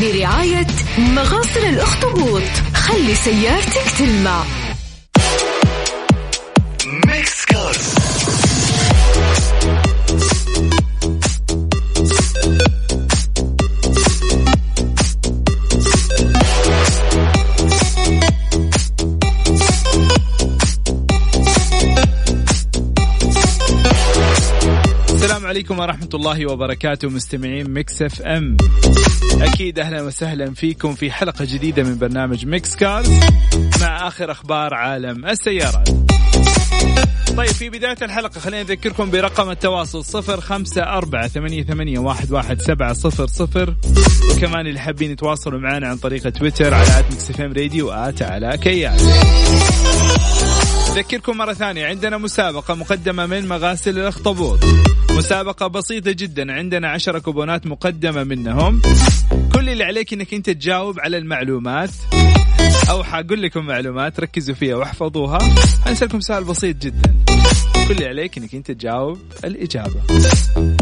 برعاية مغاسل الأخطبوط. خلي سيارتك تلمع. Mix Cars السلام عليكم ورحمة الله وبركاته مستمعين Mix FM. أكيد أهلا وسهلا فيكم في حلقة جديدة من برنامج Mix Cars مع آخر أخبار عالم السيارات. طيب في بداية الحلقة خلينا نذكركم برقم التواصل صفر خمسة أربعة ثمانية, ثمانية واحد, واحد سبعة صفر صفر. وكمان اللي حابين يتواصلوا معنا عن طريق تويتر على at Mix FM Radio و at علاء كيال. أذكركم مرة ثانية عندنا مسابقة مقدمة من مغاسل الأخطبوط. مسابقة بسيطة جدا عندنا عشرة كوبونات مقدمة منهم. كل اللي عليك إنك أنت تجاوب على المعلومات. أو حاقول لكم معلومات ركزوا فيها واحفظوها. حنسألكم سؤال بسيط جدا. كل اللي عليك إنك أنت تجاوب الإجابة.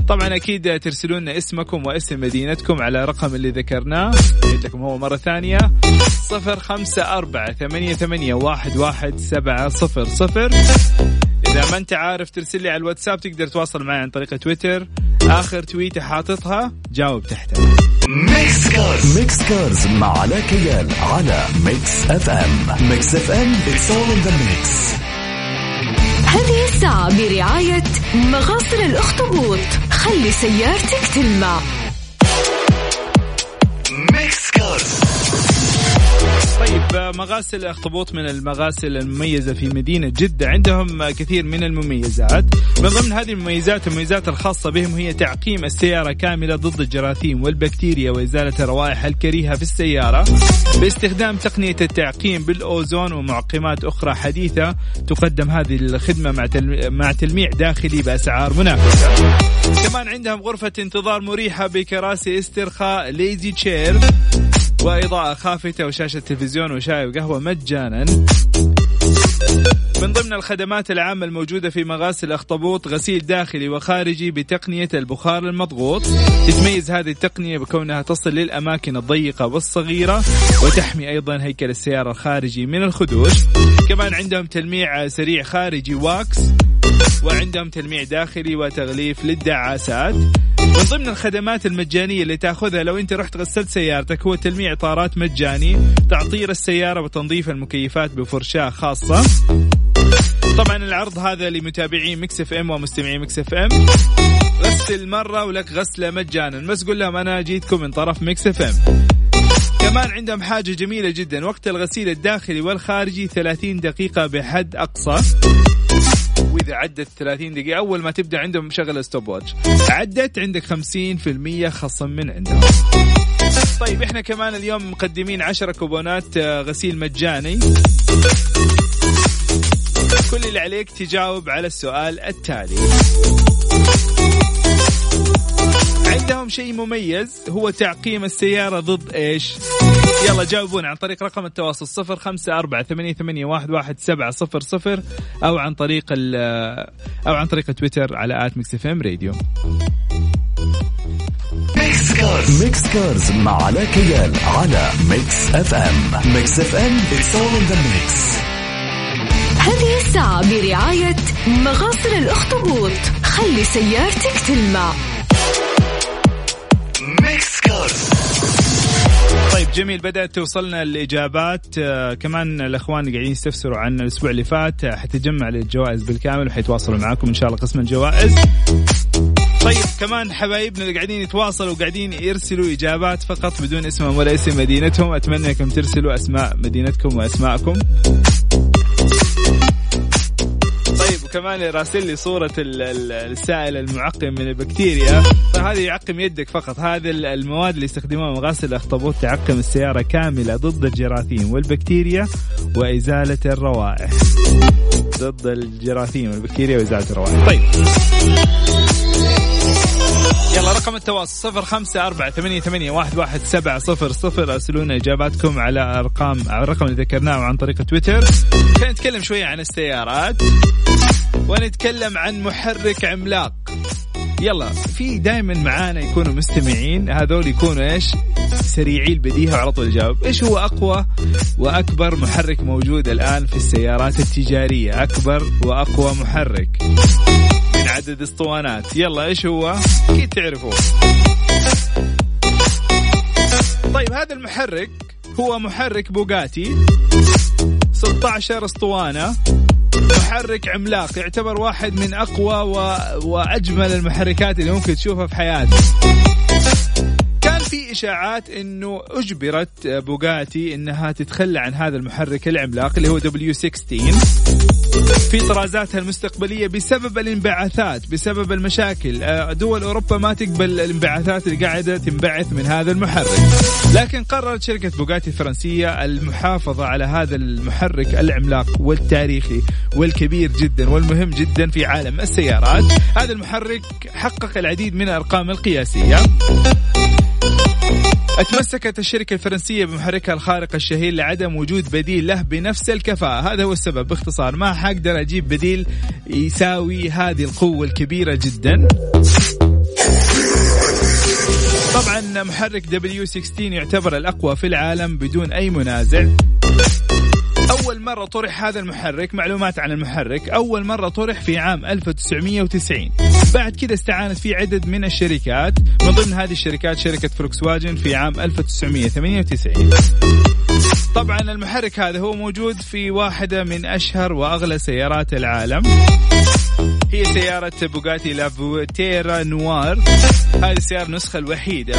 طبعا أكيد ترسلون لنا اسمكم واسم مدينتكم على رقم اللي ذكرناه. لكم هو مرة ثانية. صفر خمسة أربعة ثمانية, ثمانية واحد, واحد سبعة صفر صفر. إذا ما أنت عارف ترسل لي على الواتساب تقدر تواصل معي عن طريق تويتر. آخر تويتة حاططها جاوب تحتها Mix Cars Mix Cars مع علاء كيال على Mix FM Mix FM it's all in the mix. هذه الساعة برعاية مغاسل الأخطبوط. خلي سيارتك تلمع. Mix Cars طيب مغاسل اخطبوط من المغاسل المميزة في مدينة جدة. عندهم كثير من المميزات. من ضمن هذه المميزات المميزات الخاصة بهم هي تعقيم السيارة كاملة ضد الجراثيم والبكتيريا وإزالة الروائح الكريهة في السيارة. باستخدام تقنية التعقيم بالأوزون ومعقمات أخرى حديثة تقدم هذه الخدمة مع مع تلميع داخلي بأسعار منافسة. كمان عندهم غرفة انتظار مريحة بكراسي استرخاء ليزي تشير وإضاءة خافتة وشاشة تلفزيون وشاي وقهوة مجانا. من ضمن الخدمات العامة الموجودة في مغاسل الأخطبوط غسيل داخلي وخارجي بتقنية البخار المضغوط. تتميز هذه التقنية بكونها تصل للأماكن الضيقة والصغيرة وتحمي أيضا هيكل السيارة الخارجي من الخدوش. كمان عندهم تلميع سريع خارجي واكس وعندهم تلميع داخلي وتغليف للدعاسات. من ضمن الخدمات المجانية اللي تأخذها لو أنت رحت غسلت سيارتك هو تلميع اطارات مجاني تعطير السيارة وتنظيف المكيفات بفرشاة خاصة. طبعا العرض هذا لمتابعين Mix FM ومستمعين Mix FM. غسل مرة ولك غسلة مجانا. بس قول لهم أنا جيتكم من طرف Mix FM. كمان عندهم حاجة جميلة جدا. وقت الغسيل الداخلي والخارجي 30 دقيقة بحد أقصى. وإذا عدت 30 دقيقة أول ما تبدأ عندهم شغل stop watch عدت عندك 50% خصم من عندهم. طيب إحنا كمان اليوم مقدمين 10 كوبونات آه، غسيل مجاني. كل اللي عليك تجاوب على السؤال التالي. عندهم شيء مميز هو تعقيم السيارة ضد إيش؟ يلا جاوبونا عن طريق رقم التواصل صفر خمسة أربعة ثمانية, ثمانية واحد, واحد سبعة صفر صفر أو عن طريق ال أو عن طريق تويتر على at Mix FM Radio. Mix Cars. Mix Cars مع علاء كيال على Mix FM. Mix FM it's all in the mix. هذه الساعة برعاية مغاسل الأخطبوط. خلي سيارتك تلمع. جميل بدأت توصلنا الإجابات. آه كمان الأخوان اللي قاعدين يستفسروا عن الأسبوع اللي فات. آه، حتجمع للجوائز بالكامل وحيتواصلوا معاكم إن شاء الله قسم الجوائز. طيب كمان حبايبنا اللي قاعدين يتواصلوا وقاعدين يرسلوا إجابات فقط بدون اسمهم ولا اسم مدينتهم. أتمنى أنكم ترسلوا أسماء مدينتكم وأسماءكم. وكمان راسل لي ال- السائل المعقم من البكتيريا. فهذه يعقم يدك فقط. هذه ال- المواد اللي يستخدموها مغاسل الأخطبوط تعقم السيارة كاملة ضد الجراثيم والبكتيريا وإزالة الروائح. ضد الجراثيم والبكتيريا وإزالة الروائح. طيب. يلا رقم التواصل صفر خمسة أربعة ثمانية, ثمانية واحد, واحد سبعة صفر صفر. أرسلونا إجاباتكم على أرقام على الرقم اللي ذكرناه عن طريق تويتر. خلينا نتكلم شوية عن السيارات. ونتكلم عن محرك عملاق. يلا في دائما معانا يكونوا مستمعين. هذول يكونوا إيش؟ سريعي البديهة وعلى طول يجاوب إيش هو أقوى وأكبر محرك موجود الآن في السيارات التجارية؟ أكبر وأقوى محرك. من عدد اسطوانات يلا إيش هو؟ أكيد تعرفوا طيب هذا المحرك هو محرك بوغاتي. 16 اسطوانة. محرك عملاق يعتبر واحد من أقوى و... وأجمل المحركات اللي ممكن تشوفها في حياتك. كان في إشاعات إنه أجبرت بوغاتي إنها تتخلى عن هذا المحرك العملاق اللي هو دبليو 16 في طرازاتها المستقبلية بسبب الانبعاثات بسبب المشاكل. آه، دول أوروبا ما تقبل الانبعاثات اللي قاعدة تنبعث من هذا المحرك. لكن قررت شركة بوغاتي الفرنسية المحافظة على هذا المحرك العملاق والتاريخي والكبير جدا والمهم جدا في عالم السيارات. هذا المحرك حقق العديد من الأرقام القياسية. أتمسكت الشركة الفرنسية بمحركها الخارق الشهير لعدم وجود بديل له بنفس الكفاءة. هذا هو السبب. باختصار ما حقدر أجيب بديل يساوي هذه القوة الكبيرة جدا. طبعا محرك W16 يعتبر الأقوى في العالم بدون أي منازع. أول مرة طرح هذا المحرك معلومات عن المحرك أول مرة طرح في عام 1990 بعد كده استعانت فيه عدد من الشركات من ضمن هذه الشركات شركة فولكس واجن في عام 1998 طبعا المحرك هذا هو موجود في واحدة من أشهر وأغلى سيارات العالم. هي سيارة بوغاتي La Voiture Noire. هذه السيارة النسخة الوحيدة.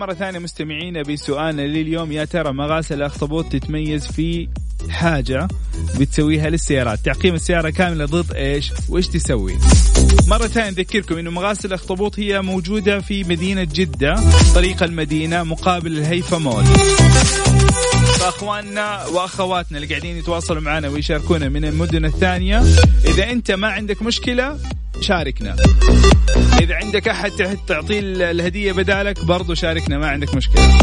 مرة ثانية مستمعينا بسؤالنا لليوم. يا ترى مغاسل الأخطبوط تتميز في حاجة بتسويها للسيارات؟ تعقيم السيارة كاملة ضد إيش؟ وإيش تسوي؟ مرة ثانية نذكركم أنه مغاسل الأخطبوط هي موجودة في مدينة جدة طريق المدينة مقابل الهيفا مول. فأخواننا وأخواتنا اللي قاعدين يتواصلوا معنا ويشاركونا من المدن الثانية إذا أنت ما عندك مشكلة شاركنا. إذا عندك أحد تح- تعطيه الهدية بدالك برضو شاركنا ما عندك مشكلة.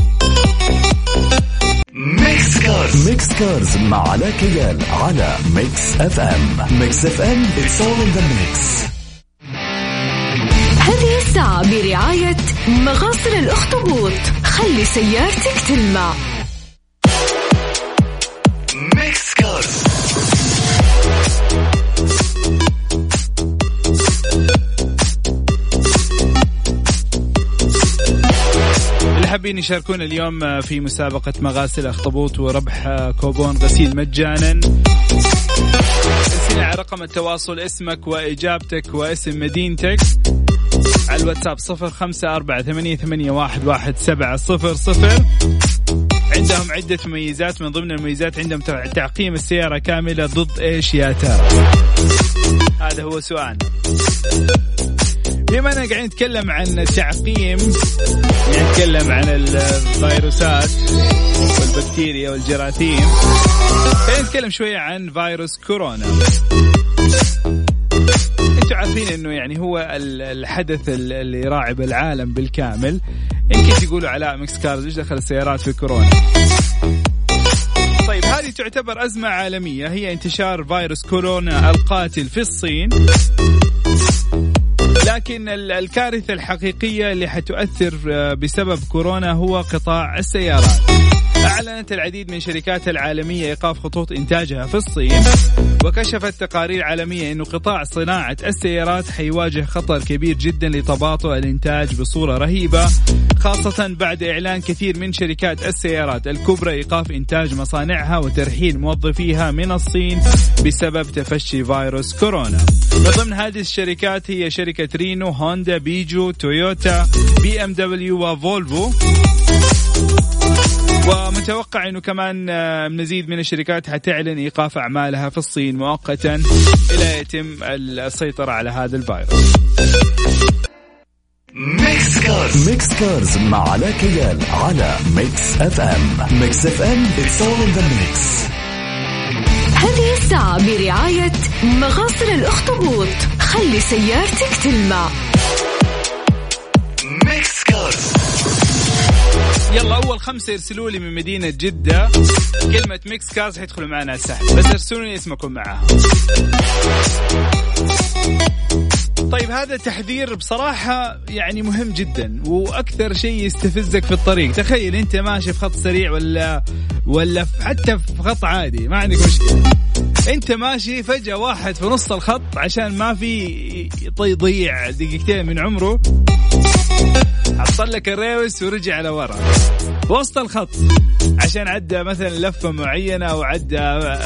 Mix Cars Mix Cars مع علاء كيال على Mix FM Mix FM it's all in the mix. هذه الساعة برعاية مغاسل الأخطبوط. خلي سيارتك تلمع. حابين يشاركونا اليوم في مسابقة مغاسل أخطبوط وربح كوبون غسيل مجانا. ارسل على رقم التواصل اسمك وإجابتك واسم مدينتك. على الواتساب صفر خمسة أربعة ثمانية, ثمانية واحد, واحد سبعة صفر صفر. عندهم عدة مميزات من ضمن المميزات عندهم تع- تعقيم السيارة كاملة ضد إيش يا ترى؟ هذا هو سؤالنا بما إننا قاعدين نتكلم عن يعني نتكلم عن الفيروسات والبكتيريا والجراثيم. نتكلم شوية عن فيروس كورونا. أنتوا عارفين انه يعني هو ال- الحدث ال- اللي راعب العالم بالكامل. يمكن تقولوا علاء Mix Cars إيش دخل السيارات في كورونا؟ طيب هذه تعتبر أزمة عالمية. هي انتشار فيروس كورونا القاتل في الصين. لكن ال- الكارثة الحقيقية اللي حتؤثر آه، بسبب كورونا هو قطاع السيارات. أعلنت العديد من الشركات العالمية إيقاف خطوط إنتاجها في الصين وكشفت تقارير عالمية أنه قطاع صناعة السيارات حيواجه خطر كبير جدا لتباطؤ الإنتاج بصورة رهيبة خاصة بعد إعلان كثير من شركات السيارات الكبرى إيقاف إنتاج مصانعها وترحيل موظفيها من الصين بسبب تفشي فيروس كورونا. من ضمن هذه الشركات هي شركة رينو هوندا بيجو تويوتا بي إم دبليو وفولفو. ومتوقع إنه كمان آه، مزيد من الشركات حتعلن إيقاف أعمالها في الصين مؤقتا إلى يتم السيطرة على هذا الفيروس. Mix Cars Mix Cars مع علاء كيال على Mix FM Mix FM it's all in the mix. هذه الساعة برعاية مغاسل الأخطبوط. خلي سيارتك تلمع. Mix Cars يلا أول خمسة يرسلوا لي من مدينة جدة. كلمة Mix Cars حيدخلوا معنا السحب بس ارسلوا لي اسمكم معاها طيب هذا تحذير بصراحة يعني مهم جدا وأكثر شيء يستفزك في الطريق. تخيل أنت ماشي في خط سريع ولا ولا حتى في خط عادي ما عندك مشكلة. أنت ماشي فجأة واحد في نص الخط عشان ما في يضيع دقيقتين من عمره. حصل لك الريوس ورجع لورا. وسط الخط. عشان عدى مثلا لفة معينة أو عدى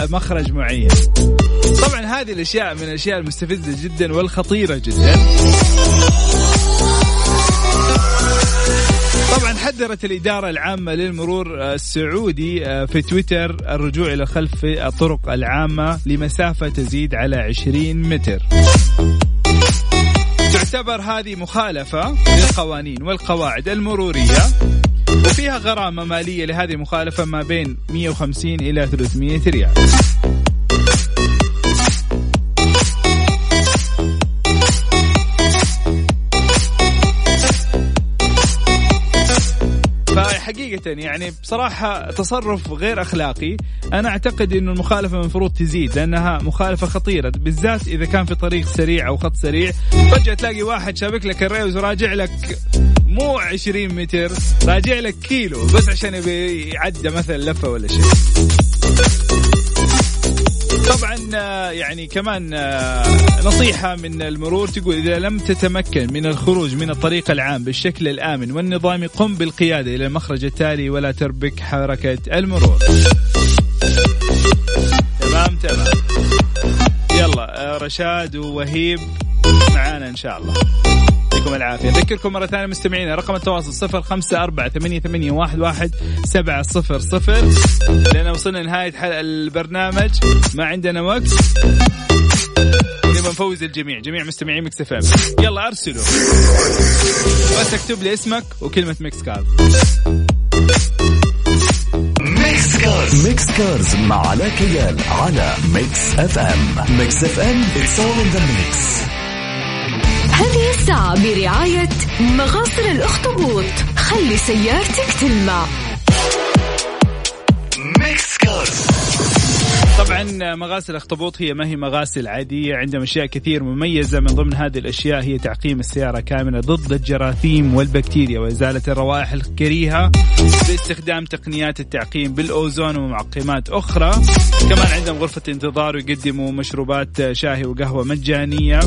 مخرج معين. طبعا هذه الأشياء من الأشياء المستفزة جدا والخطيرة جدا. حذرت الإدارة العامة للمرور السعودي آه، في تويتر الرجوع إلى خلف الطرق العامة لمسافة تزيد على 20 متر. تعتبر هذه مخالفة للقوانين والقواعد المرورية وفيها غرامة مالية لهذه المخالفة ما بين 150 إلى 300 ريال. فحقيقة يعني بصراحة تصرف غير أخلاقي. أنا أعتقد أنه المخالفة المفروض تزيد لأنها مخالفة خطيرة بالذات إذا كان في طريق سريع أو خط سريع. فجأة تلاقي واحد شابك لك الريوز وراجع لك مو 20 متر راجع لك كيلو بس عشان يعدى مثلا لفة ولا شيء. طبعا آه، يعني كمان آه، نصيحة من المرور تقول إذا لم تتمكن من الخروج من الطريق العام بالشكل الآمن والنظامي قم بالقيادة إلى المخرج التالي ولا تربك حركة المرور. تمام تمام. يلا آه، رشاد ووهيب معانا إن شاء الله. يعطيكم العافية. أذكركم مرة ثانية مستمعينا رقم التواصل صفر خمسة أربعة ثمانية, ثمانية واحد, واحد سبعة صفر صفر. لأن وصلنا لنهاية البرنامج. ما عندنا وقت. نبغى نفوز الجميع. جميع مستمعين Mix FM. يلا أرسلوا. بس اكتب لي اسمك وكلمة Mix Cars. Mix Cars مع علاء كيال على Mix FM. Mix FM it's all in the mix. هذه الساعة برعاية مغاسل الأخطبوط. خلي سيارتك تلمع. Mix Cars طبعا مغاسل الأخطبوط هي ما هي مغاسل عادية. عندهم أشياء كثير مميزة. من ضمن هذه الأشياء هي تعقيم السيارة كاملة ضد الجراثيم والبكتيريا وإزالة الروائح الكريهة باستخدام تقنيات التعقيم بالأوزون ومعقمات أخرى. كمان عندهم غرفة انتظار ويقدموا مشروبات شاهي وقهوة مجانية.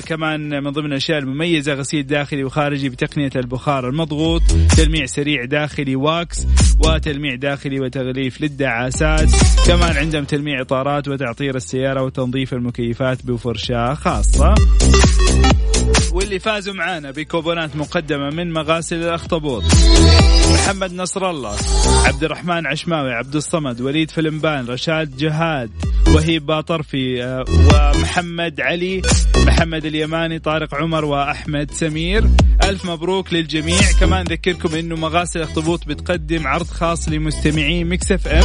كمان من ضمن الأشياء المميزة غسيل داخلي وخارجي بتقنية البخار المضغوط، تلميع سريع داخلي واكس وتلميع داخلي وتغليف للدعاسات، كمان عندهم تلميع اطارات وتعطير السيارة وتنظيف المكيفات بفرشاة خاصة. واللي فازوا معانا بكوبونات مقدمة من مغاسل الأخطبوط. محمد نصر الله عبد الرحمن عشماوي عبد الصمد وليد فلمبان رشاد جهاد وهيب باطرفي آه، ومحمد علي محمد اليماني طارق عمر وأحمد سمير. ألف مبروك للجميع. كمان ذكركم أنه مغاسل الأخطبوط بتقدم عرض خاص لمستمعين Mix FM.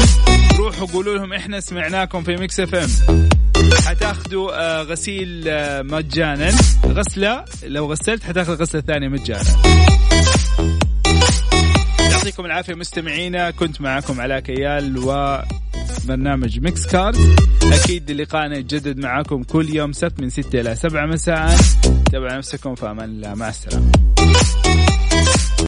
روحوا قولوا لهم إحنا سمعناكم في Mix FM. حتاخذوا آه، غسيل آه، مجانا. غسلة لو غسلت حتاخذ غسلة ثانية مجانا. يعطيكم العافية مستمعينا. كنت معكم علاء كيال و برنامج Mix Cars أكيد لقاءنا يتجدد معاكم كل يوم سبت من 6 إلى 7 مساء. انتبهوا لنفسكم في أمان الله. مع السلامة.